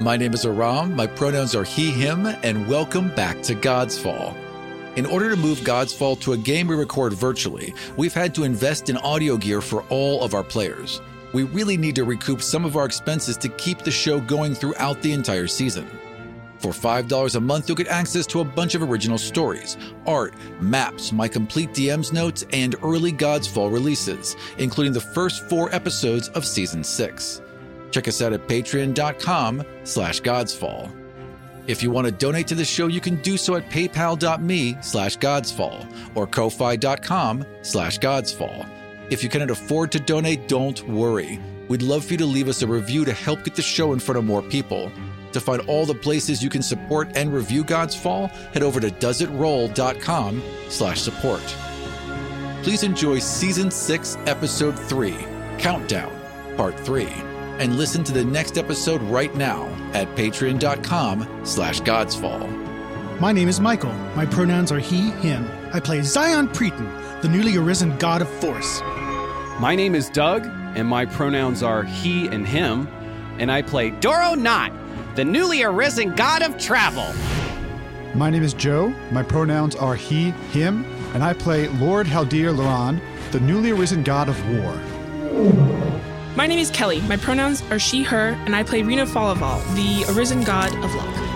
My name is Aram, my pronouns are he, him, and welcome back to God's Fall. In order to move God's Fall to a game we record virtually, we've had to invest in audio gear for all of our players. We really need to recoup some of our expenses to keep the show going throughout the entire season. For $5 a month, you'll get access to a bunch of original stories, art, maps, my complete DM's notes, and early God's Fall releases, including the first four episodes of Season 6. Check us out at patreon.com slash godsfall. If you want to donate to the show, you can do so at paypal.me slash godsfall or ko-fi.com slash godsfall. If you cannot afford to donate, don't worry. We'd love for you to leave us a review to help get the show in front of more people. To find all the places you can support and review God's Fall, head over to doesitroll.com slash support. Please enjoy Season 6, Episode 3, Countdown, Part 3, and listen to the next episode right now at patreon.com slash godsfall. My name is Michael. My pronouns are he, him. I play Zion Preeton, the newly arisen god of force. My name is Doug, and my pronouns are he and him, and I play Doro Knot, the newly arisen god of travel. My name is Joe. My pronouns are he, him, and I play Lord Haldir Laran, the newly arisen god of war. My name is Kelly. My pronouns are she, her, and I play Rena Falaval, the arisen god of luck.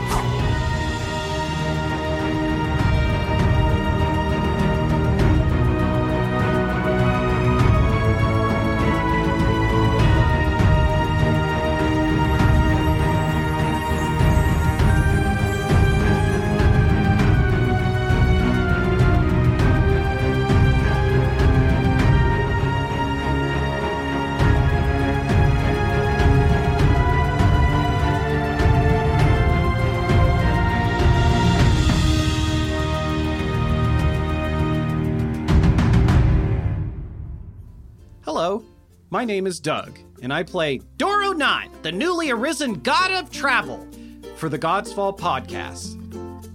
My name is Doug, and I play Doro Knot, the newly arisen god of travel, for the God's Fall podcast.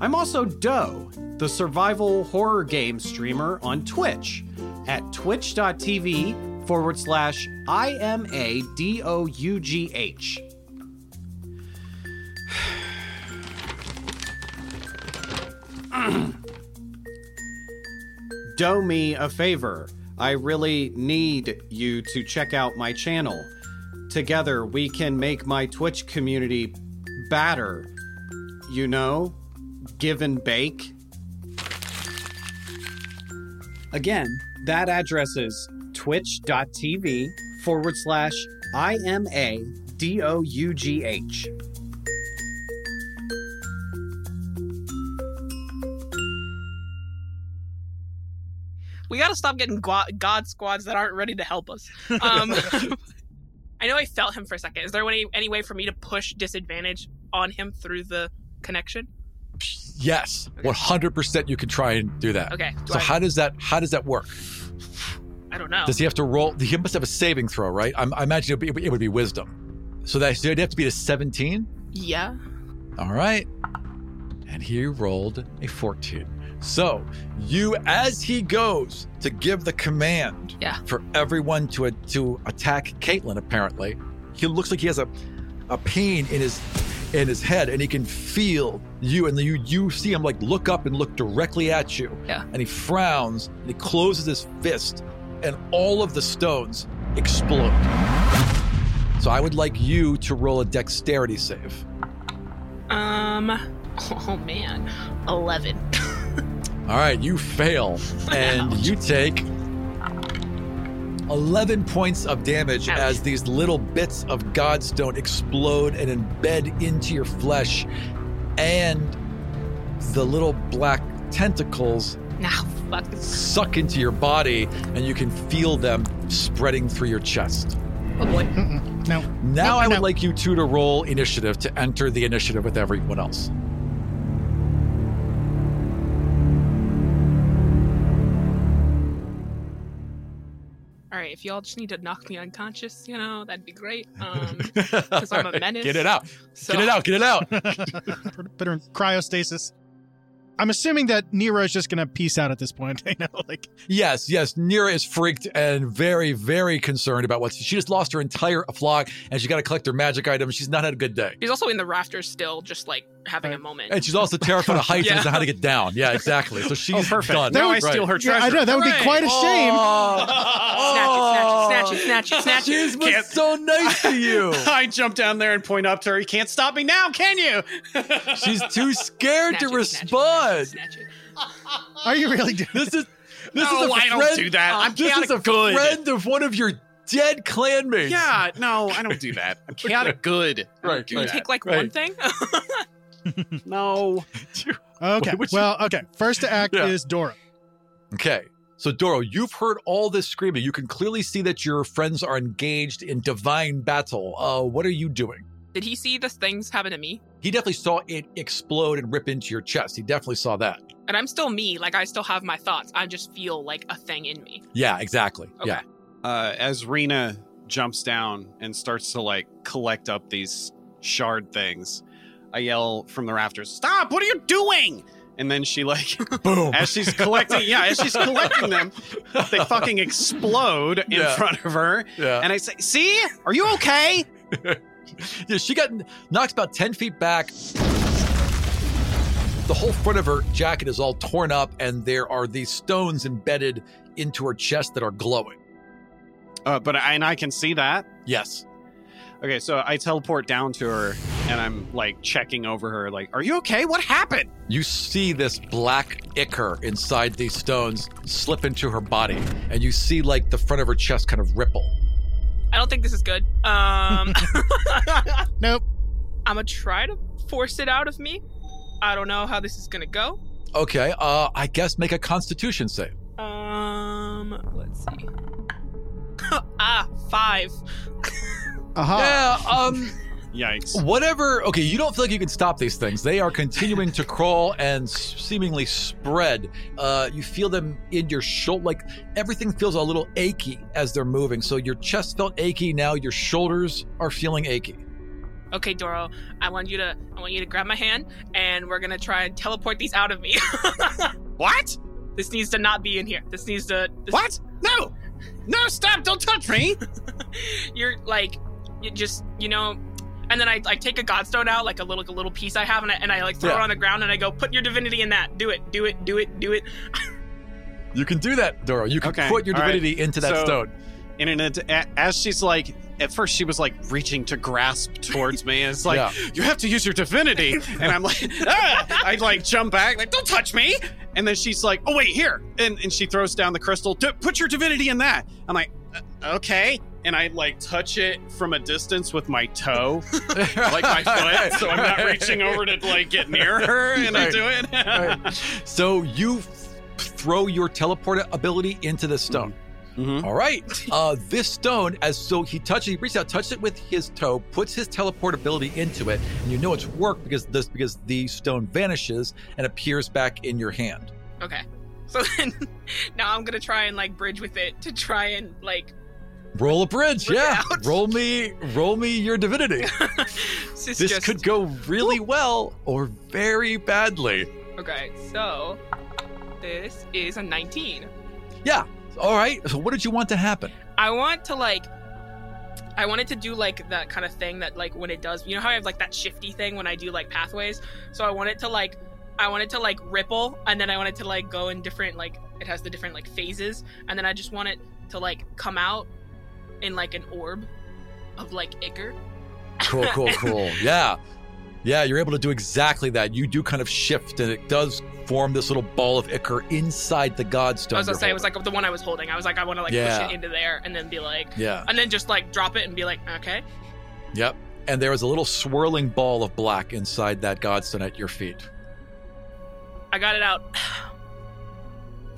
I'm also Doe, the survival horror game streamer on Twitch at twitch.tv forward slash I M A D O U G H. Do me a favor. I really need you to check out my channel. Together, we can make my Twitch community badder. You know, give and bake. Again, that address is twitch.tv forward slash I M A D O U G H. We gotta stop getting god squads that aren't ready to help us. Um, I know I felt him for a second. Is there any any way for me to push disadvantage on him through the connection? Yes, 100% you can try and do that. Okay. do So I- how does that how does that work? I don't know. Does he have to roll? He must have a saving throw, right? I'm, I imagine it would, be, it would be wisdom. So that so have to be a 17. yeah. All right. And he rolled a 14. So you, as he goes to give the command Yeah. for everyone to to attack Caitlin, apparently he looks like he has a a pain in his in his head, and he can feel you, and you you see him like look up and look directly at you. Yeah. And he frowns and he closes his fist, and all of the stones explode. So I would like you to roll a dexterity save. Um. Oh man. Eleven. All right, you fail, and you take 11 points of damage Ouch. as these little bits of Godstone explode and embed into your flesh, and the little black tentacles now, fuck. suck into your body, and you can feel them spreading through your chest. Oh boy. No. Now, No, I would no. like you two to roll initiative to enter the initiative with everyone else. If y'all just need to knock me unconscious, you know, that'd be great. Um. 'Cause I'm a menace. Get it out. So, Get it out. Get it out. Put- Put her in cryostasis. I'm assuming that Nira is just gonna peace out at this point. I know, like Yes, yes. Nira is freaked and very, very concerned about what she just lost her entire flock and she got to collect her magic items. She's not had a good day. She's also in the rafters still, just like having a moment. And she's also terrified of heights Yeah. and doesn't know how to get down. Yeah, exactly. So she's Oh, perfect. done. Now I steal her yeah, treasure. I know that would be quite a shame. Oh, Snatch it, snatch it, snatch it, snatch it, snatch She it. was Can't- so nice to you. I jump down there and point up to her. You can't stop me now, can you? She's too scared Snatch to it, respond. Snatch. Are you really doing This is this no, is a I friend. don't do that. I'm this is a good. friend of one of your dead clanmates. Yeah, no, I don't do that. I'm chaotic good. Right, do You right. take like Right. one thing? No. Okay. You- Well, okay. First to act Yeah. is Doro. Okay. So, Doro, you've heard all this screaming. You can clearly see that your friends are engaged in divine battle. Uh, what are you doing? Did he see the things happen to me? He definitely saw it explode and rip into your chest. He definitely saw that. And I'm still me. Like I still have my thoughts. I just feel like a thing in me. Yeah, exactly. Okay. Yeah. Uh, as Rena jumps down and starts to like collect up these shard things, I yell from the rafters, "Stop! What are you doing?" And then she like, Boom. as she's collecting, yeah, as she's collecting them, they fucking explode in Yeah. front of her. yeah. And I say, "See? Are you okay?" yeah. She got knocked about 10 feet back. The whole front of her jacket is all torn up, and there are these stones embedded into her chest that are glowing. Uh, but I, and I can see that. Yes. Okay, so I teleport down to her and I'm like checking over her, like, "Are you okay? What happened?" You see this black ichor inside these stones slip into her body, and you see like the front of her chest kind of ripple. I don't think this is good. Um Nope. I'm gonna try to force it out of me. I don't know how this is gonna go. Okay, uh, I guess make a constitution save. Um let's see. ah, five. uh-huh. Yeah, um, Yikes! whatever. Okay, you don't feel like you can stop these things. They are continuing to crawl and seemingly spread. Uh, you feel them in your shoulder, like everything feels a little achy as they're moving. So your chest felt achy, now your shoulders are feeling achy. Okay, Doro, I want you to I want you to grab my hand and we're gonna try and teleport these out of me. What? this needs to not be in here. This needs to this, What? No! No! Stop! Don't touch me! You're like you just you know and then I like take a godstone out, like a little a little piece I have, and I, and I like throw Yeah. it on the ground, and I go, "Put your divinity in that. Do it. Do it. Do it. Do it." You can do that, Doro. You can Okay, put your all right. divinity into that So- stone. And in a- as she's like, at first she was like reaching to grasp towards me, and it's like, Yeah. you have to use your divinity. And I'm like, ah! I like jump back, like, don't touch me. And then she's like, oh wait, here. And and she throws down the crystal. "D- Put your divinity in that. I'm like, "Uh, okay. And I like touch it from a distance with my toe, like my foot, so I'm not reaching over to like get near her, and I do it. Right. So you f- throw your teleport ability into the stone. Mhm. All right. Uh, this stone, as so he touches, he reaches out, touches it with his toe, puts his teleport ability into it, and you know it's worked because this because the stone vanishes and appears back in your hand. Okay. So then now I'm gonna try and like bridge with it to try and like Roll a bridge, Look yeah. out. Roll me, roll me your divinity. this is this just could go really well or very badly. okay. So this is a 19. Yeah. All right. So what did you want to happen? I want to like I wanted to do like that kind of thing that like when it does you know how I have like that shifty thing when I do like pathways? So I want it to like I want it to like ripple and then I want it to like go in different like it has the different like phases and then I just want it to like come out in like an orb of like ichor. Cool, cool, cool. Yeah. Yeah, you're able to do exactly that. You do kind of shift and it does form this little ball of ichor inside the godstone. I was gonna you're say it was like the one I was holding. I was like I want to like Yeah. push it into there and then be like Yeah. and then just like drop it and be like okay. Yep. And there is a little swirling ball of black inside that godstone at your feet. I got it out.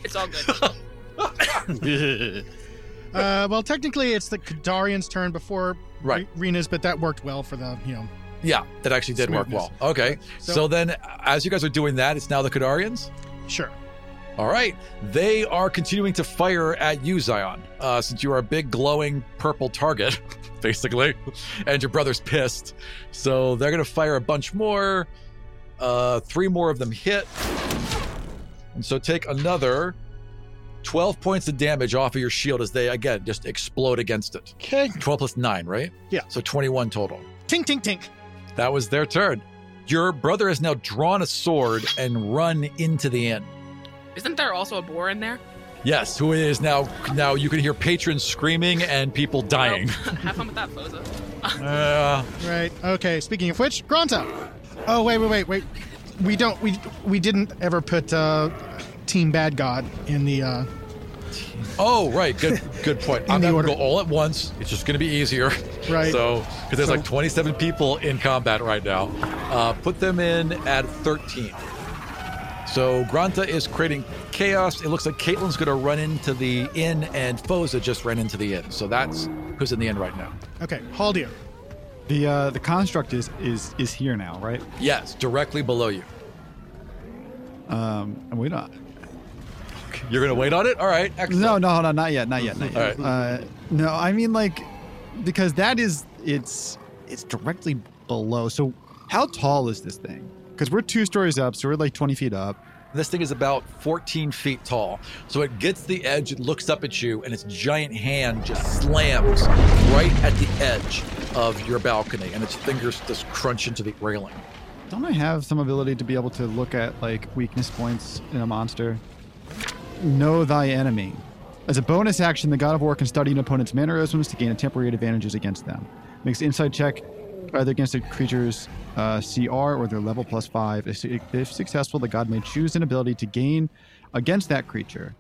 It's all good. Uh, well, technically, it's the Kadarian's turn before Right. Rena's, but that worked well for the you know. Yeah, that actually did work well. Okay. So, So- then, as you guys are doing that, it's now the Kadarians. Sure. All right. They are continuing to fire at you, Zion, uh, since you are a big glowing purple target, basically, and your brother's pissed. So they're going to fire a bunch more. Uh, three more of them hit. And so take another 12 points of damage off of your shield as they, again, just explode against it. Okay. 12 plus 9, right? Yeah. So 21 total. Tink, tink, tink. That was their turn. Your brother has now drawn a sword and run into the inn. Isn't there also a boar in there? Yes, who is now now you can hear patrons screaming and people dying. Well, have fun with that, Foza. Uh, Right. Okay. Speaking of which, Granta. Oh wait, wait, wait, wait. We don't. We we didn't ever put uh, Team Bad God in the. Uh, oh, right. Good good point. I'm the going order. to go all at once. It's just going to be easier. Right. So, because there's So- like 27 people in combat right now. Uh, put them in at 13. So Granta is creating chaos. It looks like Caitlin's going to run into the inn, and Foza just ran into the inn. So that's who's in the inn right now. okay. Haldir. The uh, the construct is is is here now, right? Yes, directly below you. Um, and we don't. You're going to wait on it? All right. Excellent. No, no, no, not yet, not yet, not yet. All Uh, no, I mean like because that is it's it's directly below. So how tall is this thing? Because we're two stories up, so we're like twenty feet up. This thing is about 14 feet tall. So it gets the edge, it looks up at you, and its giant hand just slams right at the edge of your balcony, and its fingers just crunch into the railing. Don't I have some ability to be able to look at like weakness points in a monster? Know thy enemy. As a bonus action, the God of War can study an opponent's mannerisms to gain a temporary advantages against them. Makes an insight check either against a creature's uh, CR or their level plus five. If, if successful, the god may choose an ability to gain against that creature.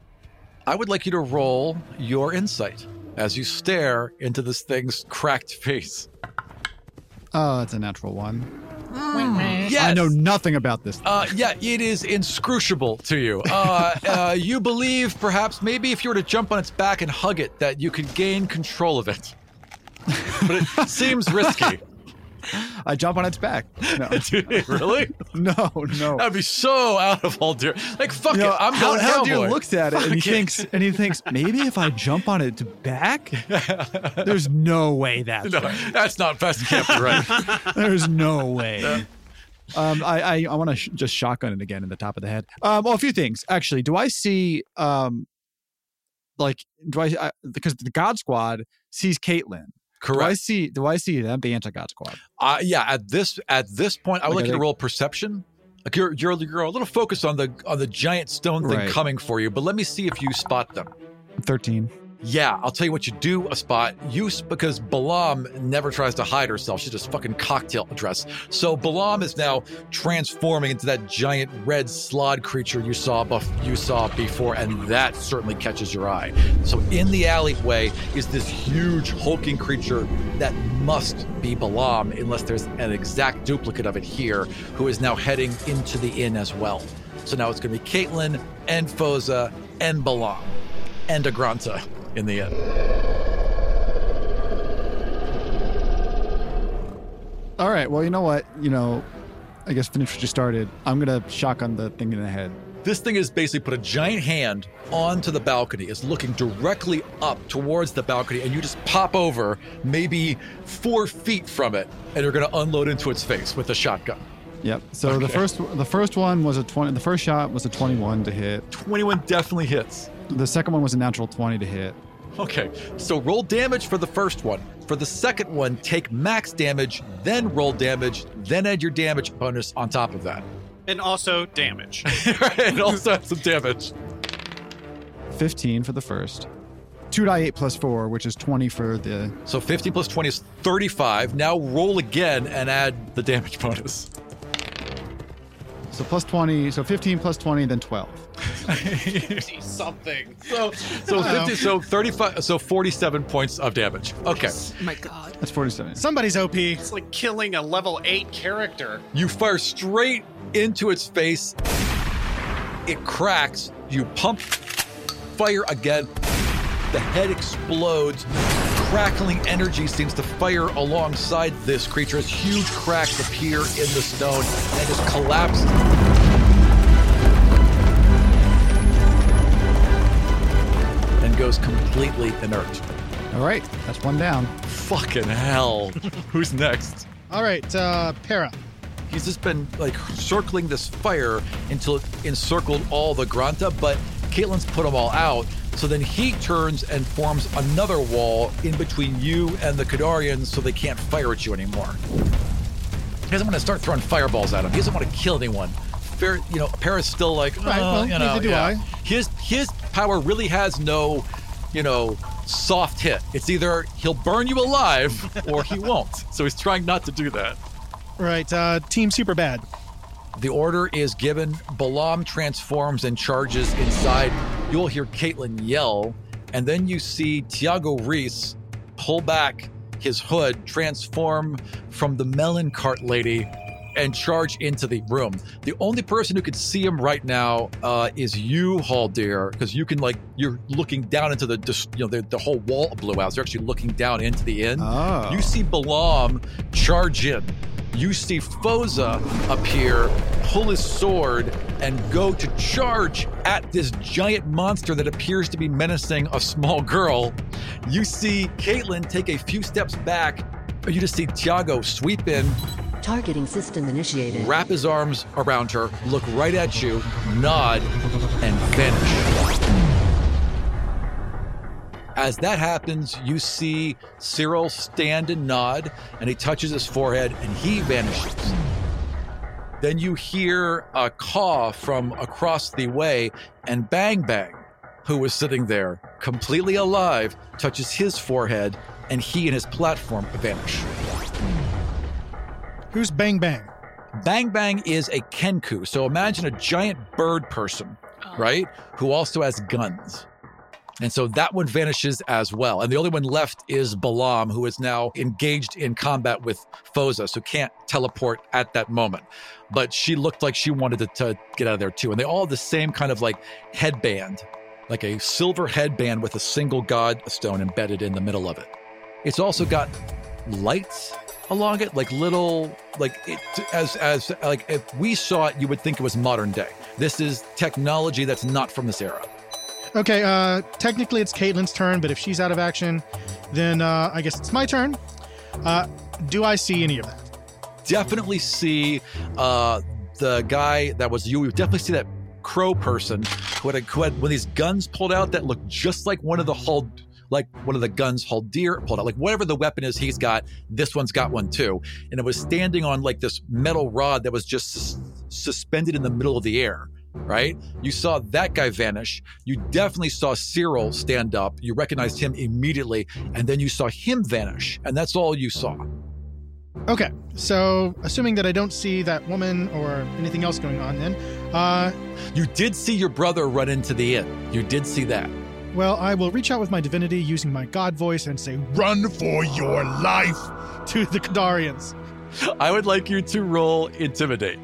I would like you to roll your insight as you stare into this thing's cracked face. Oh, it's a natural one. Yes. I know nothing about this. Uh, yeah, it is inscrutable to you. Uh, uh, you believe, perhaps, maybe if you were to jump on its back and hug it, that you could gain control of it. But it seems risky. I jump on its back. No, really? no, no. That'd be so out of all dear. Like, fuck You know. I'm how, going how cowboy. dude looks at it and he it. thinks and he thinks maybe if I jump on its back, there's no way that's No, right. that's not fast. Can't be right. There's no way. Um, I I, I want to sh- just shotgun it again in the top of the head. Um, well, a few things actually. Do I see um, like do I, I because the God Squad sees Caitlin? Do I Correct. see do I see them the anti God Squad? Uh, yeah. At this at this point, I would Like, like you to roll perception. Like you're you're you're a little focused on the on the giant stone thing Right. coming for you, but let me see if you spot them. Thirteen. Yeah, I'll tell you what you do a spot. use because Balam never tries to hide herself. She's just fucking cocktail dress. So Balam is now transforming into that giant red slod creature you saw buff you saw before, and that certainly catches your eye. So in the alleyway is this huge hulking creature that must be Balam, unless there's an exact duplicate of it here, who is now heading into the inn as well. So now it's going to be Caitlin and Foza and Balam and Agranta in the end. All right. Well, you know what? You know, I guess finish what you started. I'm gonna shotgun the thing in the head. This thing is basically put a giant hand onto the balcony, is looking directly up towards the balcony, and you just pop over maybe four feet from it, and you're going to unload into its face with a shotgun. Yep. So the first the first one was a twenty. The first shot was a twenty-one to hit. 21 definitely hits. The second one was a natural twenty to hit. Okay, so roll damage for the first one. For the second one, take max damage, then roll damage, then add your damage bonus on top of that. And also damage. and also add some damage. Fifteen for the first. Two die eight plus four, which is twenty for the. So 50 plus 20 is 35. Now roll again and add the damage bonus. So plus twenty. So fifteen plus twenty, then twelve. See something. So so 50, so 35 so 47 points of damage. Okay. Oh my god. That's forty-seven. Somebody's OP. It's like killing a level 8 character. You fire straight into its face. It cracks. You pump fire again. The head explodes. Crackling energy seems to fire alongside this creature as huge cracks appear in the stone and just collapse. And goes completely inert. All right, that's one down. Fucking hell. Who's next? All right, uh, Para. He's just been like circling this fire until it encircled all the Granta, but Caitlin's put them all out. So then he turns and forms another wall in between you and the Kadarians so they can't fire at you anymore. He doesn't want to start throwing fireballs at him. He doesn't want to kill anyone. Fair, you know, Paris still like, Right, "Uh," well, you know, neither do yeah. I. His his power really has no, you know, soft hit. It's either he'll burn you alive or he won't. So he's trying not to do that. Right, uh, Team Super Bad. The order is given. Balam transforms and charges inside. You'll hear Caitlin yell, and then you see Tiago Reese pull back his hood, transform from the melon cart lady, and charge into the room. The only person who could see him right now uh, is you, Haldir, because you can like you're looking down into the you know the, the whole wall blew out. So you're actually looking down into the inn. Oh. You see Balam charge in. You see Foza appear, pull his sword, and go to charge at this giant monster that appears to be menacing a small girl. You see Caitlin take a few steps back. You just see Tiago sweep in, Targeting system initiated. wrap his arms around her, look right at you, nod, and vanish. As that happens, you see Cyril stand and nod, and he touches his forehead and he vanishes. Then you hear a caw from across the way, and Bang Bang, who was sitting there completely alive, touches his forehead, and he and his platform vanish. Who's Bang Bang? Bang Bang is a Kenku. So imagine a giant bird person, oh. right? Who also has guns. And so that one vanishes as well. And the only one left is Balam, who is now engaged in combat with Foza, so can't teleport at that moment. But she looked like she wanted to, to get out of there too. And they all have the same kind of like headband, like a silver headband with a single god stone embedded in the middle of it. It's also got lights along it, like little, like it, as as like if we saw it, you would think it was modern day. This is technology that's not from this era. Okay, uh, technically it's Caitlin's turn, but if she's out of action, then uh, I guess it's my turn. Uh, do I see any of that? Definitely see uh, the guy that was you. We definitely see that crow person who had, a, who had one these guns pulled out that looked just like one of the Hald, like one of the guns Haldir pulled out. Like whatever the weapon is he's got, this one's got one too. And it was standing on like this metal rod that was just sus- suspended in the middle of the air. Right? You saw that guy vanish. You definitely saw Cyril stand up. You recognized him immediately. And then you saw him vanish. And that's all you saw. Okay, so assuming that I don't see that woman or anything else going on, then, uh, You did see your brother run into the inn. You did see that. well, I will reach out with my divinity using my god voice and say, "Run for your life!" to the Kadarians. I would like you to roll intimidate.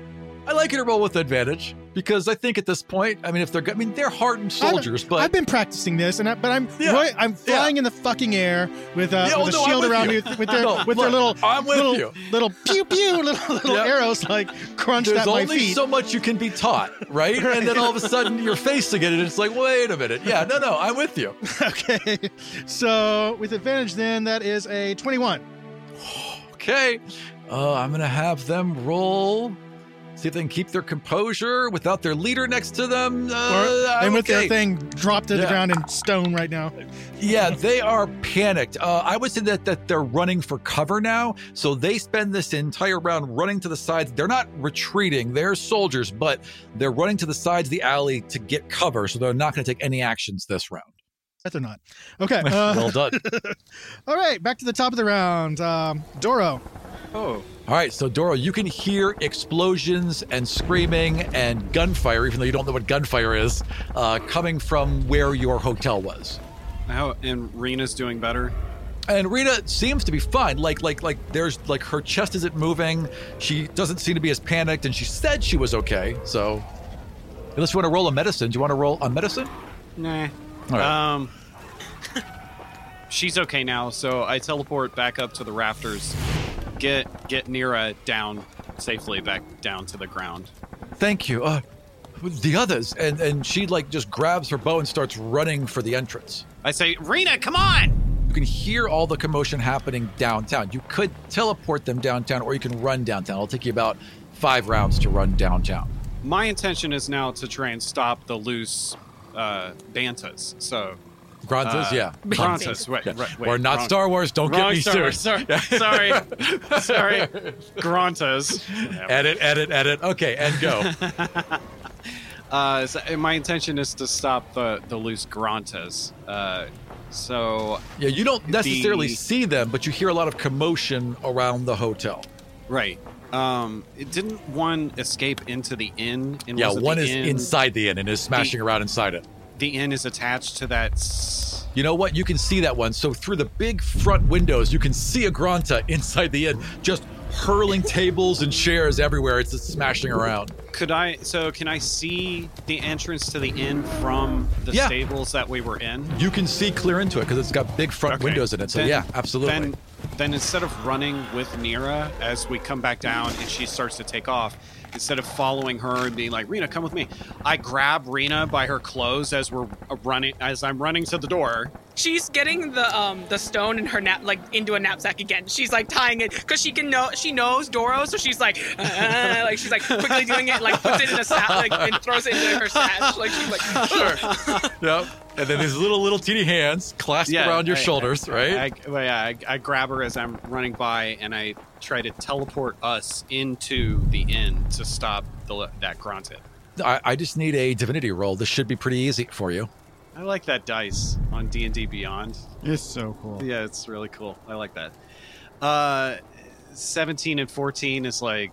I like you to roll with advantage because I think at this point, I mean, if they're, I mean, they're hardened soldiers, I've, but I've been practicing this, and I, but I'm Yeah, right, I'm flying in the fucking air with a, Yeah, oh, a no, shield with around you. me with, with their No, with their little I'm with little, you. little pew pew little little Yep. arrows like crunched there's at my feet. There's only so much you can be taught, right? And then all of a sudden you're facing it, and it's like, wait a minute, yeah, no, no, I'm with you. okay, so with advantage, then that is a twenty-one. Okay, uh, I'm gonna have them roll. See if they can keep their composure without their leader next to them. Uh, Or- and with okay. their thing dropped to the ground in stone right now. Yeah, they are panicked. Uh, I would say that that they're running for cover now. So they spend this entire round running to the sides. They're not retreating. They're soldiers, but they're running to the sides of the alley to get cover. So they're not going to take any actions this round. That they're not. Okay. Uh, well done. all right, back to the top of the round. Um, Doro. Oh, All right, so Doro, you can hear explosions and screaming and gunfire, even though you don't know what gunfire is, uh, coming from where your hotel was. how and Rena's doing better. And Rena seems to be fine. Like, like, like, there's like her chest isn't moving. She doesn't seem to be as panicked, and she said she was okay. So, unless you want to roll a medicine, do you want to roll a medicine? Nah. All right. Um, she's okay now, so I teleport back up to the rafters, get get Nira down safely back down to the ground. Thank you. Uh, the others, and and she like just grabs her bow and starts running for the entrance. I say, Rena, come on! You can hear all the commotion happening downtown. You could teleport them downtown, or you can run downtown. It'll take you about five rounds to run downtown. My intention is now to try and stop the loose uh, banthas. So Grantas, Uh, yeah. Grantas, wait, Yeah. right, wait, We're not wrong- Star Wars. Don't wrong get me Star sued. Wars, Sorry, sorry, sorry. Grantas. Whatever. Edit, edit, edit. Okay, and go. Uh, so my intention is to stop the the loose Grantas. Uh, so yeah, you don't necessarily The- see them, but you hear a lot of commotion around the hotel. right. Um, it didn't one escape into the inn? And Yeah, one the is inn- inside the inn and is smashing around inside it. The inn is attached to that. s- You know what? You can see that one. So through the big front windows, you can see a Granta inside the inn, just hurling tables and chairs everywhere. It's just smashing around. Could I? So can I see the entrance to the inn from the Yeah. stables that we were in? You can see clear into it because it's got big front Okay. windows in it. So Then- yeah, absolutely. Then, then instead of running with Nira as we come back down and she starts to take off, instead of following her and being like, "Rena, come with me," I grab Rena by her clothes as we're uh, running, as I'm running to the door. She's getting the um the stone in her nap like into a knapsack again. She's like tying it because she can know she knows Doro, so she's like uh, like she's like quickly doing it, like puts it in a sack, like and throws it into her sash. Like she's like sure. yep. And then these little little teeny hands clasped around your I- shoulders, I- right? I, well, yeah, I, I grab her as I'm running by, and I try to teleport us into the inn to stop the, that Granta. I, I just need a divinity roll. This should be pretty easy for you. I like that dice on D and D Beyond. It's so cool. Yeah, it's really cool. I like that. Uh, 17 and 14 is like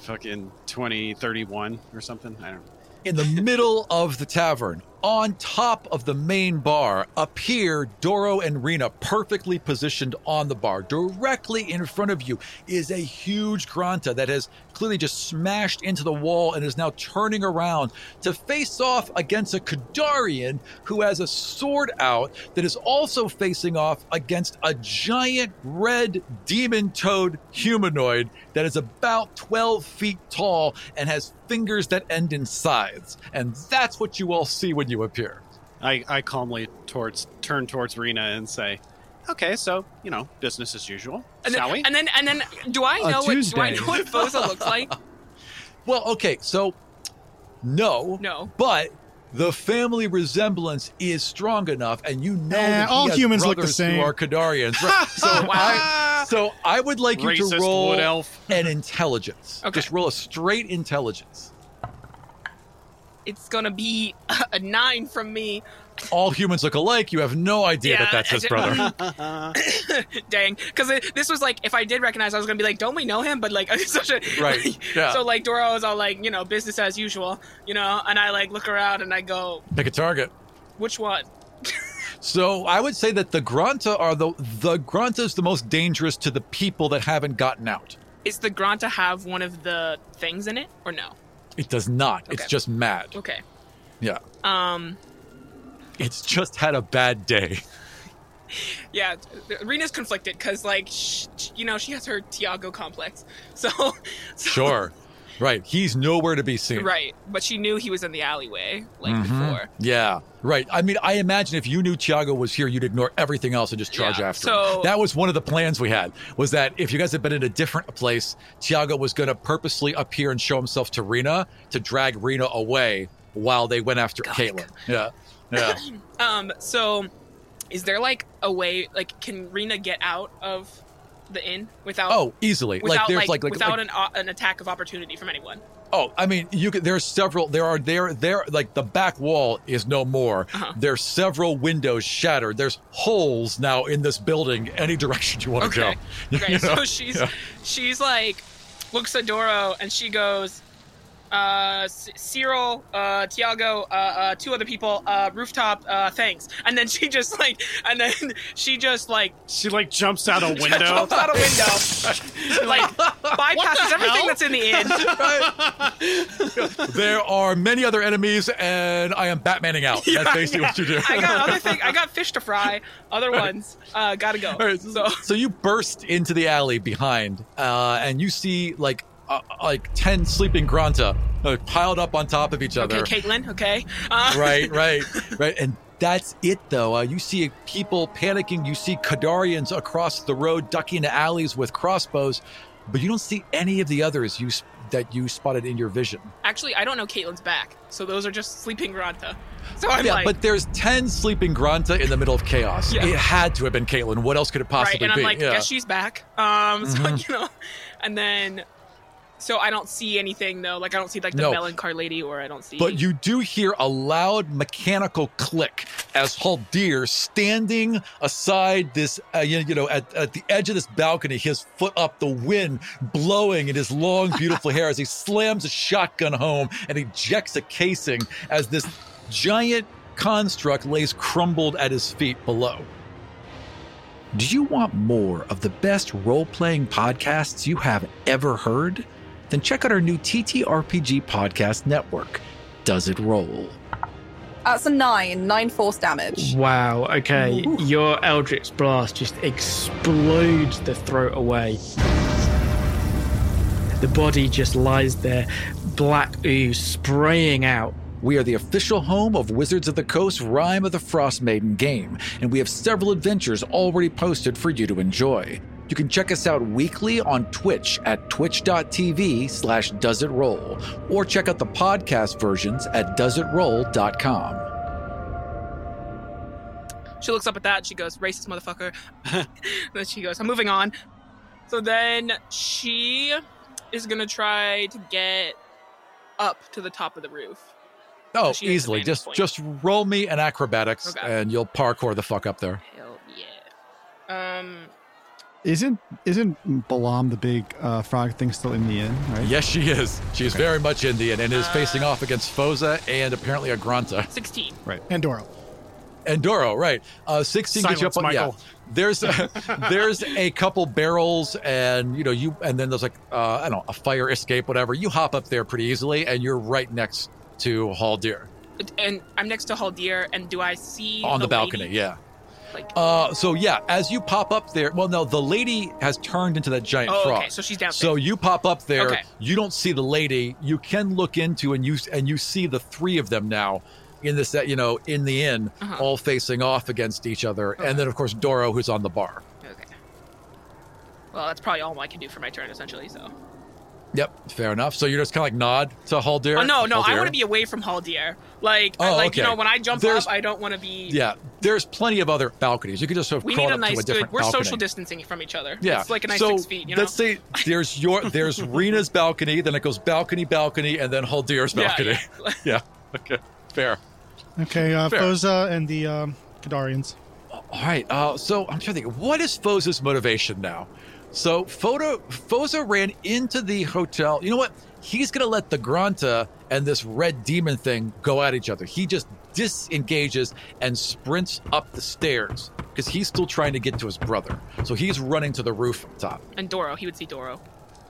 fucking 20, 31 or something. I don't know. In the middle of the tavern, on top of the main bar, appear Doro and Rena perfectly positioned on the bar. Directly in front of you is a huge Granta that has clearly just smashed into the wall and is now turning around to face off against a Kadarian who has a sword out that is also facing off against a giant red demon toad humanoid that is about 12 feet tall and has fingers that end in scythes. And that's what you all see when you appear. I, I calmly towards turn towards Rena and say, "Okay, so you know, business as usual, And shall then, we?" and then and then do I know what do I Tuesday. know what Foza looks like? Well, okay, so no, No. but the family resemblance is strong enough, and you know Eh, that he all has humans look the same. Who are Kadarians, right? So I, so I would like you to roll wood elf. an intelligence. Okay. Just roll a straight intelligence. It's gonna be a nine from me. All humans look alike. You have no idea Yeah, that that's his brother. Dang, because this was like if I did recognize, I was gonna be like, "Don't we know him?" But like, such a Right, yeah. So like, Doro is all like, you know, business as usual, you know, and I like look around and I go, Pick a target. "Which one?" So I would say that the Granta are the the Granta is the most dangerous to the people that haven't gotten out. Is the Granta have one of the things in it or no? It does not. It's just mad. Okay. Yeah. Um. It's just had a bad day. Yeah, Rena's conflicted because, like, sh- sh- you know, she has her Tiago complex. So, so- Sure. Right. He's nowhere to be seen. right. But she knew he was in the alleyway, like Mhm. before. Yeah. Right. I mean, I imagine if you knew Tiago was here, you'd ignore everything else and just charge Yeah, after so- him. That was one of the plans we had, was that if you guys had been in a different place, Tiago was going to purposely appear and show himself to Rena to drag Rena away while they went after Caitlin. Yeah. Yeah. Um. So, is there like a way, like, can Rena get out of the inn without? oh, easily. Without like, there's like, like, like, without like- an uh, an attack of opportunity from anyone. Oh, I mean, you could. There's several. There are there there like the back wall is no more. Uh-huh. There's several windows shattered. There's holes now in this building. Any direction you want to Okay. go. Okay. You know? So she's Yeah. she's like looks at Doro and she goes, uh, C- Cyril, uh, Tiago, uh, uh, two other people, uh, rooftop, uh, thanks. And then she just like, and then she just like she like jumps out a window. jumps out a window, like bypasses everything that's in the inn. there are many other enemies, and I am Batmaning out. That's basically what you do. I got other thing. I got fish to fry. Other ones, uh, gotta go. All right, So so you burst into the alley behind, uh, and you see like uh, like ten sleeping Granta uh, piled up on top of each other. okay. Caitlin. Okay. Uh, right, right, right. And That's it, though. Uh, you see people panicking. You see Kadarians across the road ducking to alleys with crossbows, but you don't see any of the others you that you spotted in your vision. Actually, I don't know Caitlin's back, so those are just sleeping Granta. So I'm yeah, like, but there's 10 sleeping Granta in the middle of chaos. Yeah. It had to have been Caitlin. What else could it right, possibly and I'm be? like, yeah. guess she's back. Um, so Mhm. you know, and then, so I don't see anything though. Like I don't see like the No. melon car lady, or I don't see. But you do hear a loud mechanical click as Haldir, standing aside this, uh, you you know, at, at the edge of this balcony, his foot up, the wind blowing in his long, beautiful hair as he slams a shotgun home and ejects a casing as this giant construct lays crumbled at his feet below. Do you want more of the best role playing podcasts you have ever heard? Then check out our new TTRPG podcast network. Does it roll? That's a nine, nine force damage. Wow, okay. Your Eldritch Blast just explodes the throat away. The body just lies there, black ooze spraying out. We are the official home of Wizards of the Coast Rime of the Frostmaiden game, and we have several adventures already posted for you to enjoy. You can check us out weekly on Twitch at twitch.tv slash doesitroll, or check out the podcast versions at doesitroll.com. She looks up at that. She goes, "Racist motherfucker." then she goes, "I'm moving on." So then she is gonna try to get up to the top of the roof. Oh, has easily. Just point. just roll me an acrobatics Okay. and you'll parkour the fuck up there. Hell yeah. Um, Isn't isn't Balam the big uh, frog thing still in the inn? Right. Yes, she is. She is very much Indian and is Uh, facing off against Foza and apparently a Granta. 16. And Doro. And Doro, right. Uh, 16 gets you up Silence, on, yeah. Michael. There's a, there's a couple barrels and you know you and then there's like uh, I don't know a fire escape whatever. You hop up there pretty easily and you're right next to Haldir And I'm next to Haldir, and do I see on the, balcony. lady? Yeah. Like, Uh, so yeah, as you pop up there, well, no, the lady has turned into that giant oh, frog. okay, so she's downstairs. So you pop up there. Okay. You don't see the lady. You can look into and you and you see the three of them now in this uh, you know in the inn, Uh-huh. all facing off against each other, Okay. and then of course Doro who's on the bar. okay. Well, that's probably all I can do for my turn, essentially. So. Yep, fair enough. So you're just kind of like nod to Haldir. Oh no, no, I want to be away from Haldir. Like, I, Oh, like you know, when I jump There's- up, I don't want to be. Yeah, there's plenty of other balconies. You could just sort of We crawl need a up nice to a good. We're balcony. social distancing from each other. Yeah, it's like a nice so six feet. You know. let's say there's your there's Rena's balcony, then it goes balcony, balcony, and then Haldir's Yeah, balcony. yeah. yeah. Okay. Fair. Okay, uh, Fair. Foza and the um, Kadarians. All right. Uh, so I'm trying to think. What is Foza's motivation now? So Foda, Foza ran into the hotel. You know what? He's gonna let the Granta and this red demon thing go at each other. He just disengages and sprints up the stairs because he's still trying to get to his brother. So he's running to the rooftop. and Doro, he would see Doro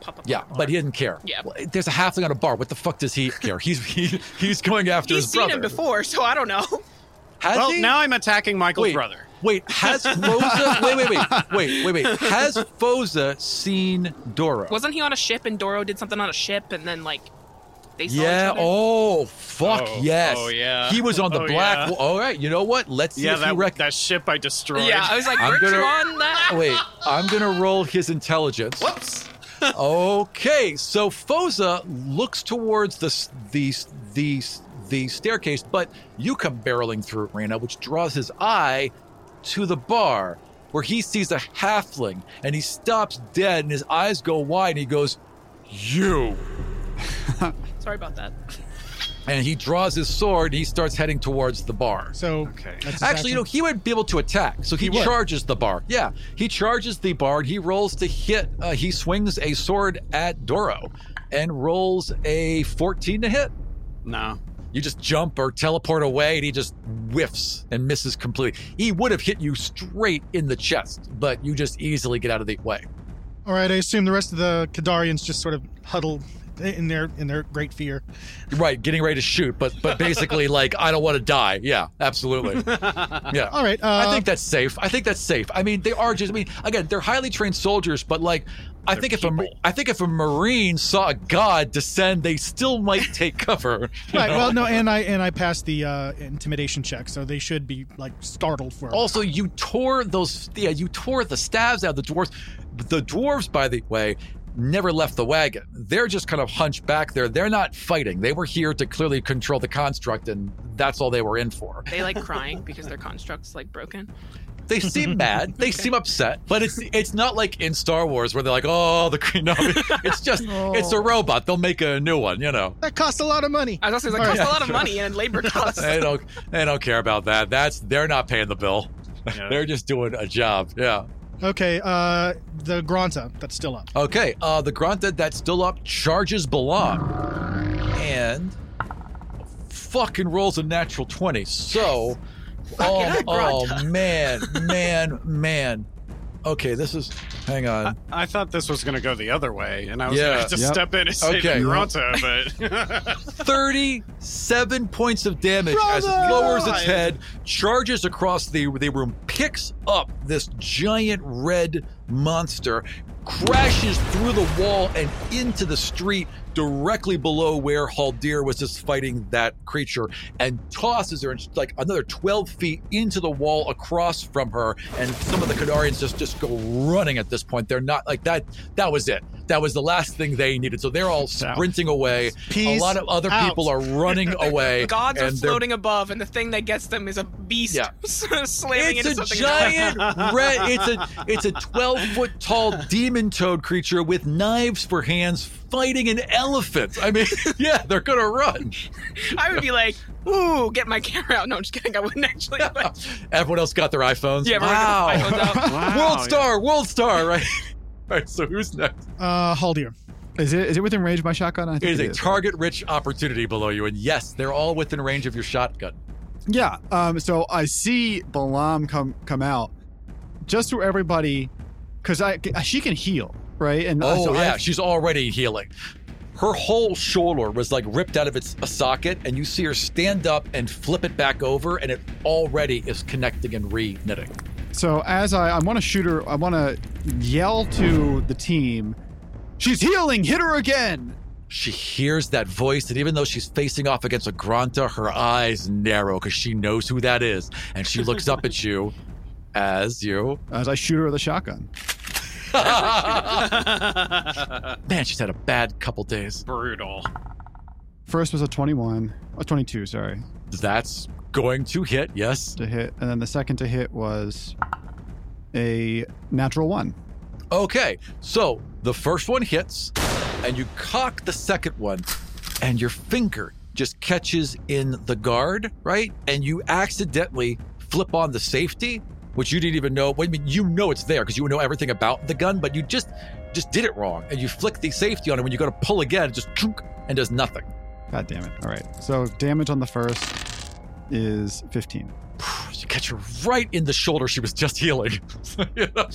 pop up. Yeah, bar. but he didn't care. Yeah. Well, There's a halfling on a bar. What the fuck does he care? He's he, he's going after He's his seen him before, so I don't know. Has Well, he? now I'm attacking Michael's Wait. brother. Wait, has Foza? wait, wait, wait, wait, wait, wait. Has Foza seen Doro? Wasn't he on a ship and Doro did something on a ship and then like they saw yeah. each other? Oh, fuck Oh, yes. oh, yeah. He was on the Oh, black. yeah. All right. You know what? Let's see Yeah, if he that, rec- that ship I destroyed. Yeah, I was like, I'm weren't gonna- you on that? Wait, I'm gonna roll his intelligence. Whoops. okay, so Foza looks towards the s- the s- the s- the staircase, but you come barreling through it, Rena, which draws his eye to the bar, where he sees a halfling, and he stops dead, and his eyes go wide, and he goes, "You!" Sorry about that. And he draws his sword, and he starts heading towards the bar. So Okay. that's his Actually, you know, he would be able to attack. So he, He charges the bar. Yeah, he charges the bar. And he rolls to hit. Uh, he swings a sword at Doro and rolls a 14 to hit. No. You just jump or teleport away, and he just whiffs and misses completely. He would have hit you straight in the chest, but you just easily get out of the way. All right, I assume the rest of the Kadarians just sort of huddle in their in their great fear. Right, getting ready to shoot, but but basically like I don't want to die. Yeah, absolutely. Yeah. All right. Uh, I think that's safe. I think that's safe. I mean, they are just. I mean, again, they're highly trained soldiers, but like, I think if a people. I think if a marine saw a god descend, they still might take cover. Right. know? Well, no, and I and I passed the uh, intimidation check, so they should be like startled for. Also, you tore those. Yeah, you tore the stabs out of the dwarves. The dwarves, by the way, never left the wagon. They're just kind of hunched back there. They're not fighting. They were here to clearly control the construct, and that's all they were in for. They like crying because their construct's like broken. They seem mad. They seem upset, but it's it's not like in Star Wars where they're like, oh, the no. It's just it's a robot. They'll make a new one. You know. that costs a lot of money. I was also like, All costs right. a lot of money and labor costs. They don't they don't care about that. That's they're not paying the bill. Yeah. They're just doing a job. Yeah. Okay. Uh, the Granta that's still up. Okay, uh, the Granta that's still up charges Balam. And fucking rolls a natural 20. So, oh, oh man, man, man. Okay, this is, hang on. I thought this was going to go the other way, and I was Yeah. going to have to Yep. step in and say Okay. okay. Granta, but 37 points of damage as it lowers its head, charges across the, the room, picks up this giant red monster, crashes through the wall and into the street directly below where Haldir was just fighting that creature and tosses her like another 12 feet into the wall across from her. And some of the Kadarians just, just go running at this point. They're not like that. That was it. That was the last thing they needed. So they're all sprinting away. Peace a lot of other out. people are running away. The gods are and they're- floating above, and the thing that gets them is a beast Yeah. slamming It's into a something. giant red. It's a it's a twelve foot tall demon toad creature with knives for hands, fighting an elephant. I mean, yeah, they're gonna run. I would be like, ooh, get my camera out. No, I'm just kidding. I wouldn't actually. But Everyone else got their iPhones. yeah, wow. everyone got their iPhones out. World star, world star, right? right. So who's next? Uh, Haldir. Is it is it within range of my shotgun? I It think is a target-rich opportunity below you, and yes, they're all within range of your shotgun. Yeah. Um. So I see Balam come come out, just so everybody, because I she can heal, right? And uh, Oh so yeah, I, she's already healing. Her whole shoulder was like ripped out of its socket, and you see her stand up and flip it back over, and it already is connecting and re-knitting. So as I I want to shoot her, I want to yell to the team, "She's healing! Hit her again!" She hears that voice, and even though she's facing off against a Granta, her eyes narrow because she knows who that is, and she looks up at you as you. As I shoot her with a shotgun. Man, she's had a bad couple days. brutal. First was a 21, a 22, sorry, That's going to hit, yes. to hit, and then the second to hit was a natural one. Okay, so the first one hits, and you cock the second one, and your finger just catches in the guard, right? And you accidentally flip on the safety, which you didn't even know. I mean, you know it's there because you know everything about the gun, but you just just did it wrong, and you flick the safety on it. When you go to pull again, it just chunk and does nothing. God damn it! All right, so damage on the first is 15. You catch her right in the shoulder she was just healing. You know?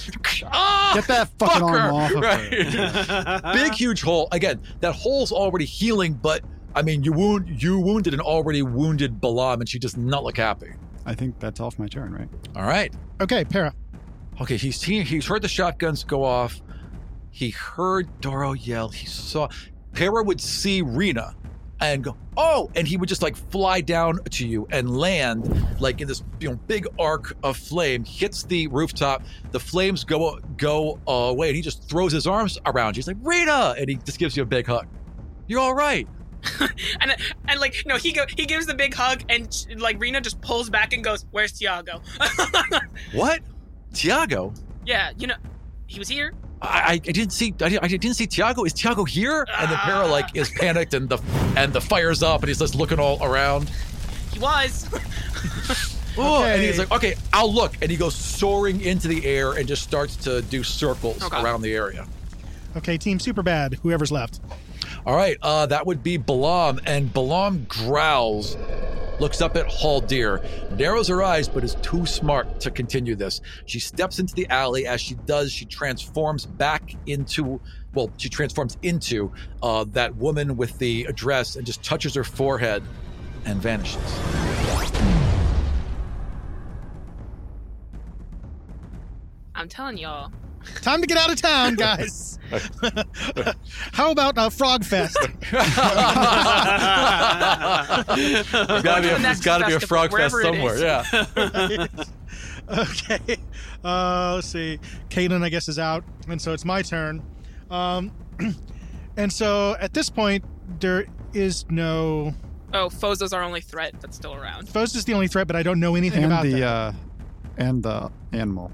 Ah, Get that fucking fucker! arm off of her. Right. big huge hole again that hole's already healing but i mean you wound you wounded an already wounded balam and she does not look happy I think that's off my turn, right? all right. Okay, Para. okay he's he, he's heard the shotguns go off. He heard doro yell. He saw para would see rena and go oh! And he would just like fly down to you and land like in this you know big arc of flame hits the rooftop. The flames go go away and he just throws his arms around you. He's like rena! And he just gives you a big hug. You're all right and and like no, he go he gives the big hug, and like Rena just pulls back and goes, "Where's Tiago?" what tiago yeah, you know, he was here. I, I didn't see I didn't, I didn't see Tiago. Is Tiago here? And the para like is ah. panicked and the and the fire's up and he's just looking all around. He was. Oh, and he's like, okay, I'll look. And he goes soaring into the air and just starts to do circles Okay. around the area. Okay, Team Super Bad. Whoever's left. All right, uh, that would be Balam, and Balam growls looks up at Haldir, narrows her eyes, but is too smart to continue this. She steps into the alley. As she does, she transforms back into, well, she transforms into uh, that woman with the address and just touches her forehead and vanishes. I'm telling y'all. Time to get out of town, guys. How about uh, Frog Fest? There's gotta be a, the next there's gotta be a festival, frog fest somewhere. Yeah. okay. Uh, let's see. Kaden, I guess, is out, and so it's my turn. Um, and so at this point, there is no. Oh, Foza's our only threat that's still around. Foe's is the only threat, but I don't know anything and about the them. uh, and the animal.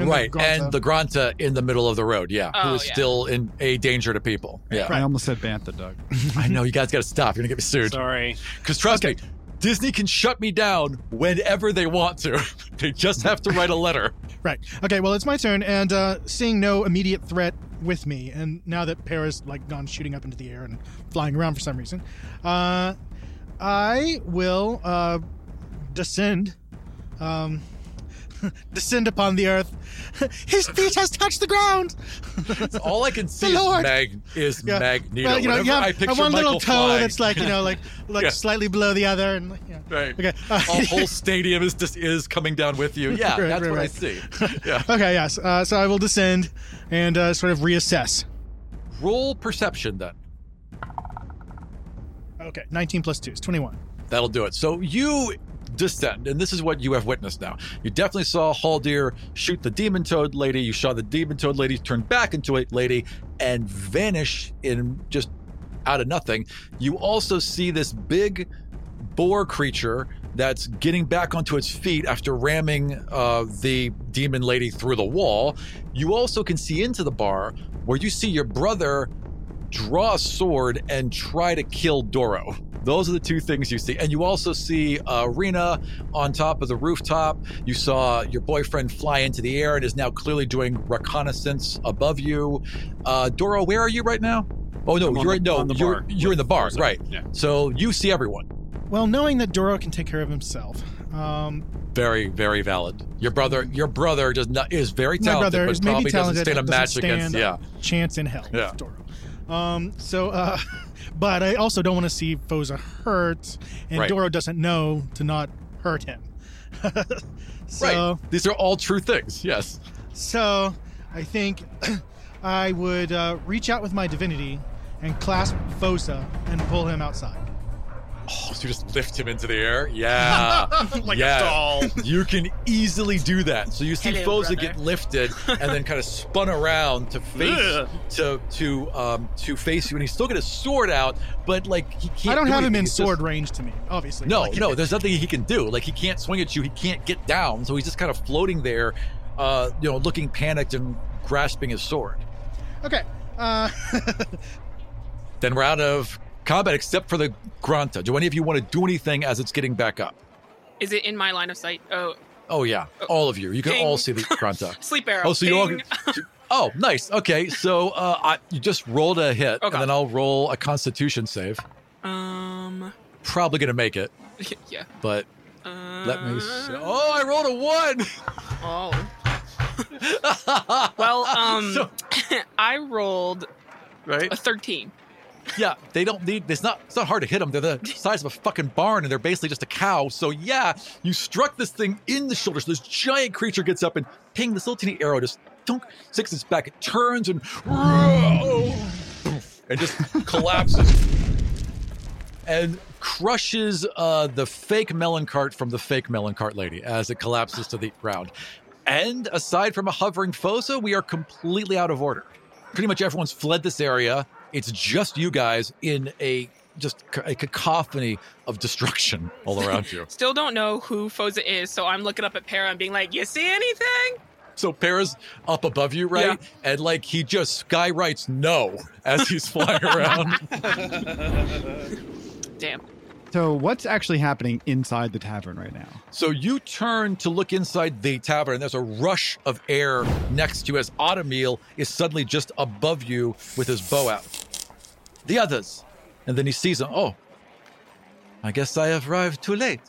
And right, Granta. and the Granta in the middle of the road, yeah, who Oh, is yeah. still in a danger to people. Yeah, I almost said Bantha, Doug. I know you guys got to stop. You're gonna get me sued. Sorry. Because trust me, Disney can shut me down whenever they want to. they just have to write a letter. Right. Okay. Well, it's my turn, and uh, seeing no immediate threat with me, and now that Para's like gone shooting up into the air and flying around for some reason, uh, I will uh, descend, um, descend upon the earth. His feet has touched the ground. All I can see is. Mag is Yeah. Magneto. Well, you know, Whenever you have I picture one Michael little toe flying, that's like you know, like like Yeah. slightly below the other, and yeah. right. Okay. A whole stadium is just is coming down with you. Yeah, Right, that's right, what I see. Yeah. Okay. Yes. Uh, so I will descend and uh, sort of reassess. Roll perception then. Okay. 19 plus two is 21. That'll do it. So you descend, and this is what you have witnessed now. You definitely saw Haldir shoot the demon toad lady. You saw the demon toad lady turn back into a lady and vanish in just out of nothing. You also see this big boar creature that's getting back onto its feet after ramming uh, the demon lady through the wall. You also can see into the bar where you see your brother draw a sword and try to kill Doro. Those are the two things you see. And you also see uh, Rena on top of the rooftop. You saw your boyfriend fly into the air and is now clearly doing reconnaissance above you. Uh, Doro, where are you right now? Oh no, you're the- no, the you're bar you're in the bar, Foza. right? Yeah. So you see everyone. Well, knowing that Doro can take care of himself, um, Very, very valid. Your brother, your brother does not is very my talented, brother but is probably talented, doesn't stand a doesn't match against. stand Yeah, a chance in hell. Yeah. with Doro. Um, so, uh, but I also don't want to see Foza hurt, and Right. Doro doesn't know to not hurt him. so, right. These are all true things. Yes. so I think I would uh, reach out with my divinity and clasp Foza and pull him outside. Oh, so you just lift him into the air? Yeah. Like yeah. a doll. You can easily do that. So you see Hello, Foza get lifted and then kind of spun around to face to to um to face you, and he's still got his sword out, but like he can't. I don't do have him in He's sword just- range to me, obviously. no, Like- no, there's nothing he can do. Like he can't swing at you. He can't get down. So he's just kind of floating there, uh, you know, looking panicked and grasping his sword. Okay. Uh, Then we're out of combat, except for the Granta. Do any of you want to do anything as it's getting back up? Is it in my line of sight? Oh, Oh yeah, all of you. You can Ding. all see the Granta. sleep arrow. Oh, so you all. Ding. Oh, nice. Okay, so uh, I, you just rolled a hit, Okay. and then I'll roll a Constitution save. um, Probably gonna make it, yeah. but Uh, let me. See. Oh, I rolled a one. Oh. well, um, So- I rolled right? a thirteen. Yeah, they don't need. It's not. It's not hard to hit them. They're the size of a fucking barn, and they're basically just a cow. So yeah, you struck this thing in the shoulder. So this giant creature gets up and ping. This little teeny arrow just dunk, sticks its back. It turns and and just collapses and crushes uh, the fake melon cart from the fake melon cart lady as it collapses to the ground. And aside from a hovering Foza, we are completely out of order. Pretty much everyone's fled this area. It's just you guys in a just a cacophony of destruction all around you. Still don't know who Foza is, so I'm looking up at Para and being like, "You see anything?" So Para's up above you, right? And like he just sky writes no as he's flying around. Damn. So what's actually happening inside the tavern right now? So you turn to look inside the tavern, and there's a rush of air next to you as Automil is suddenly just above you with his bow out. The others. And then he sees them. Oh, I guess I have arrived too late.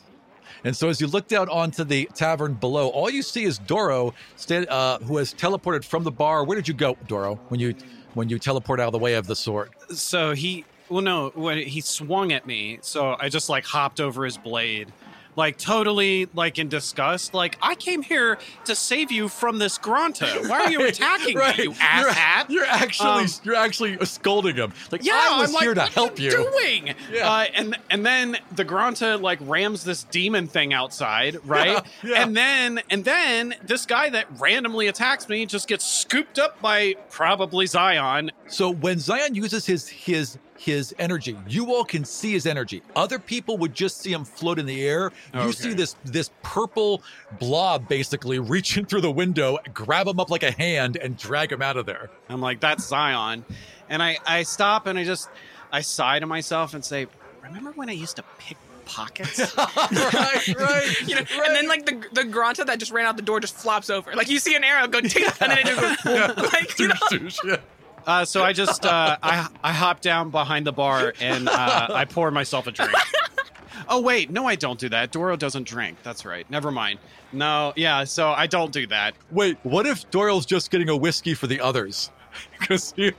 And so, as you look down onto the tavern below, all you see is Doro, stand, uh, who has teleported from the bar. Where did you go, Doro? When you when you teleport out of the way of the sword? So he, well, no, when he swung at me, so I just like hopped over his blade, like totally like in disgust. Like I came here to save you from this Granta. Why are you attacking Right. me, you You're- asshat? You're, actually Um, you're actually scolding him. Like Yeah, I was I'm like, here to help you. What are you. Doing? Yeah. Uh, and and then the Granta like rams this demon thing outside, right? Yeah, yeah. And then and then this guy that randomly attacks me just gets scooped up by probably Zion. So when Zion uses his his his energy, you all can see his energy. Other people would just see him float in the air. You Okay. see this this purple blob basically reaching through the window, grab him up like a hand, and drag him out of there. I'm like, that's Zion. And I, I stop and I just I sigh to myself and say, Remember when I used to pick pockets? right, right. You know, and then like the the Granta that just ran out the door just flops over. Like you see an arrow go ting, and then it just goes like you know. Yeah. uh, so I just uh, I I hop down behind the bar and uh, I pour myself a drink. Oh wait, no, I don't do that. Doro doesn't drink. That's right. Never mind. No, yeah. So I don't do that. Wait, what if Doro's just getting a whiskey for the others? Because he, Or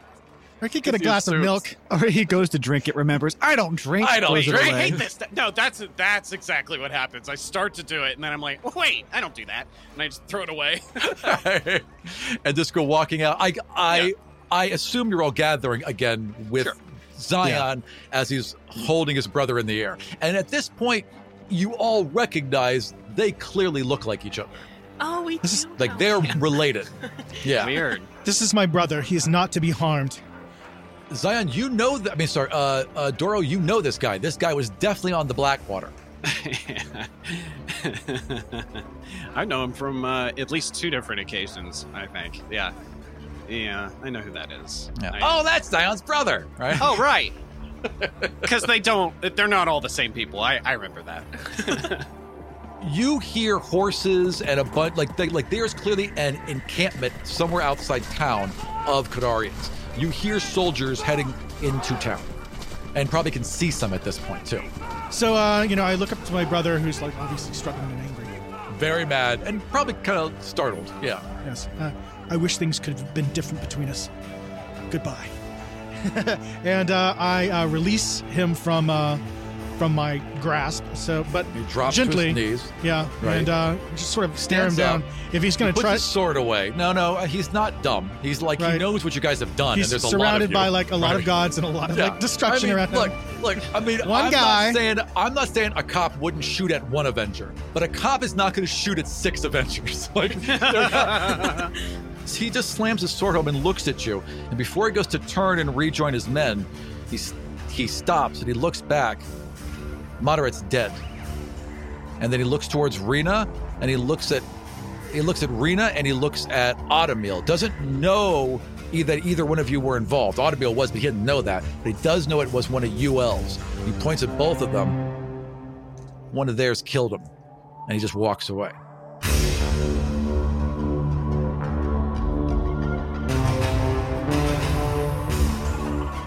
he could get a glass of milk. Or he goes to drink it, remembers, I don't drink. I don't drink. I hate this. No, that's that's exactly what happens. I start to do it, and then I'm like, oh, wait, I don't do that, and I just throw it away. and just go walking out. I I Yeah. I assume you're all gathering again with Sure. Zion as he's holding his brother in the air. And at this point, you all recognize they clearly look like each other. Oh, we This is- do Like they're related. Yeah. Weird. This is my brother. He is not to be harmed. Zion, you know that I mean sorry, uh, uh Doro, you know this guy. This guy was definitely on the Blackwater. I know him from uh, at least two different occasions. I think. Yeah. Yeah, I know who that is. Yeah. I- Oh, that's Zion's brother, right? Oh, right. Because they don't. They're not all the same people. I, I remember that. you hear horses and a bunch like they, like there's clearly an encampment somewhere outside town of Kadarians. You hear soldiers heading into town, and probably can see some at this point too. So, uh, you know, I look up to my brother, who's like obviously struggling and angry. Very mad and probably kind of startled. Yeah. Yes. Uh, I wish things could have been different between us. Goodbye. and uh, I uh, release him from uh, from my grasp. So, but He drops gently, to his knees. yeah, Right. and uh, just sort of stare him down. up. If he's going to puts try, his sword away. No, no, uh, he's not dumb. He's like he knows what you guys have done. he's and there's a surrounded lot by of you. like a lot of gods and a lot of Yeah. like destruction I mean, around look, him. look. I mean, One I'm guy- Not saying, I'm not saying a cop wouldn't shoot at one Avenger, but a cop is not going to shoot at six Avengers. Like, they're not- he just slams his sword home and looks at you. And before he goes to turn and rejoin his men, he he stops and he looks back. Moderate's dead. And then he looks towards Rena and he looks at he looks at Rena and he looks at Automil. Doesn't know that either one of you were involved. Automil was, but he didn't know that. But he does know it was one of UL's. He points at both of them. One of theirs killed him, and he just walks away.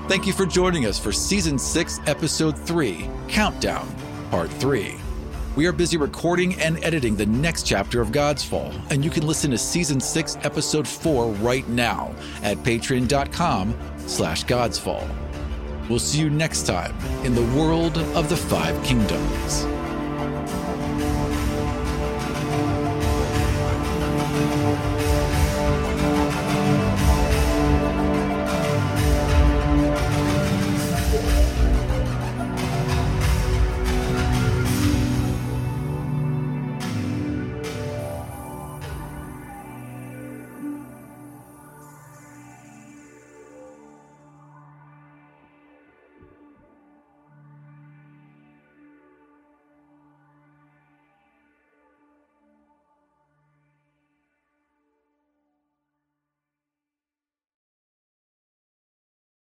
Thank you for joining us for Season 6, Episode 3 Countdown, Part 3. We are busy recording and editing the next chapter of God's Fall, and you can listen to Season 6, Episode 4 right now at patreon.com slash God's Fall. We'll see you next time in the world of the Five Kingdoms.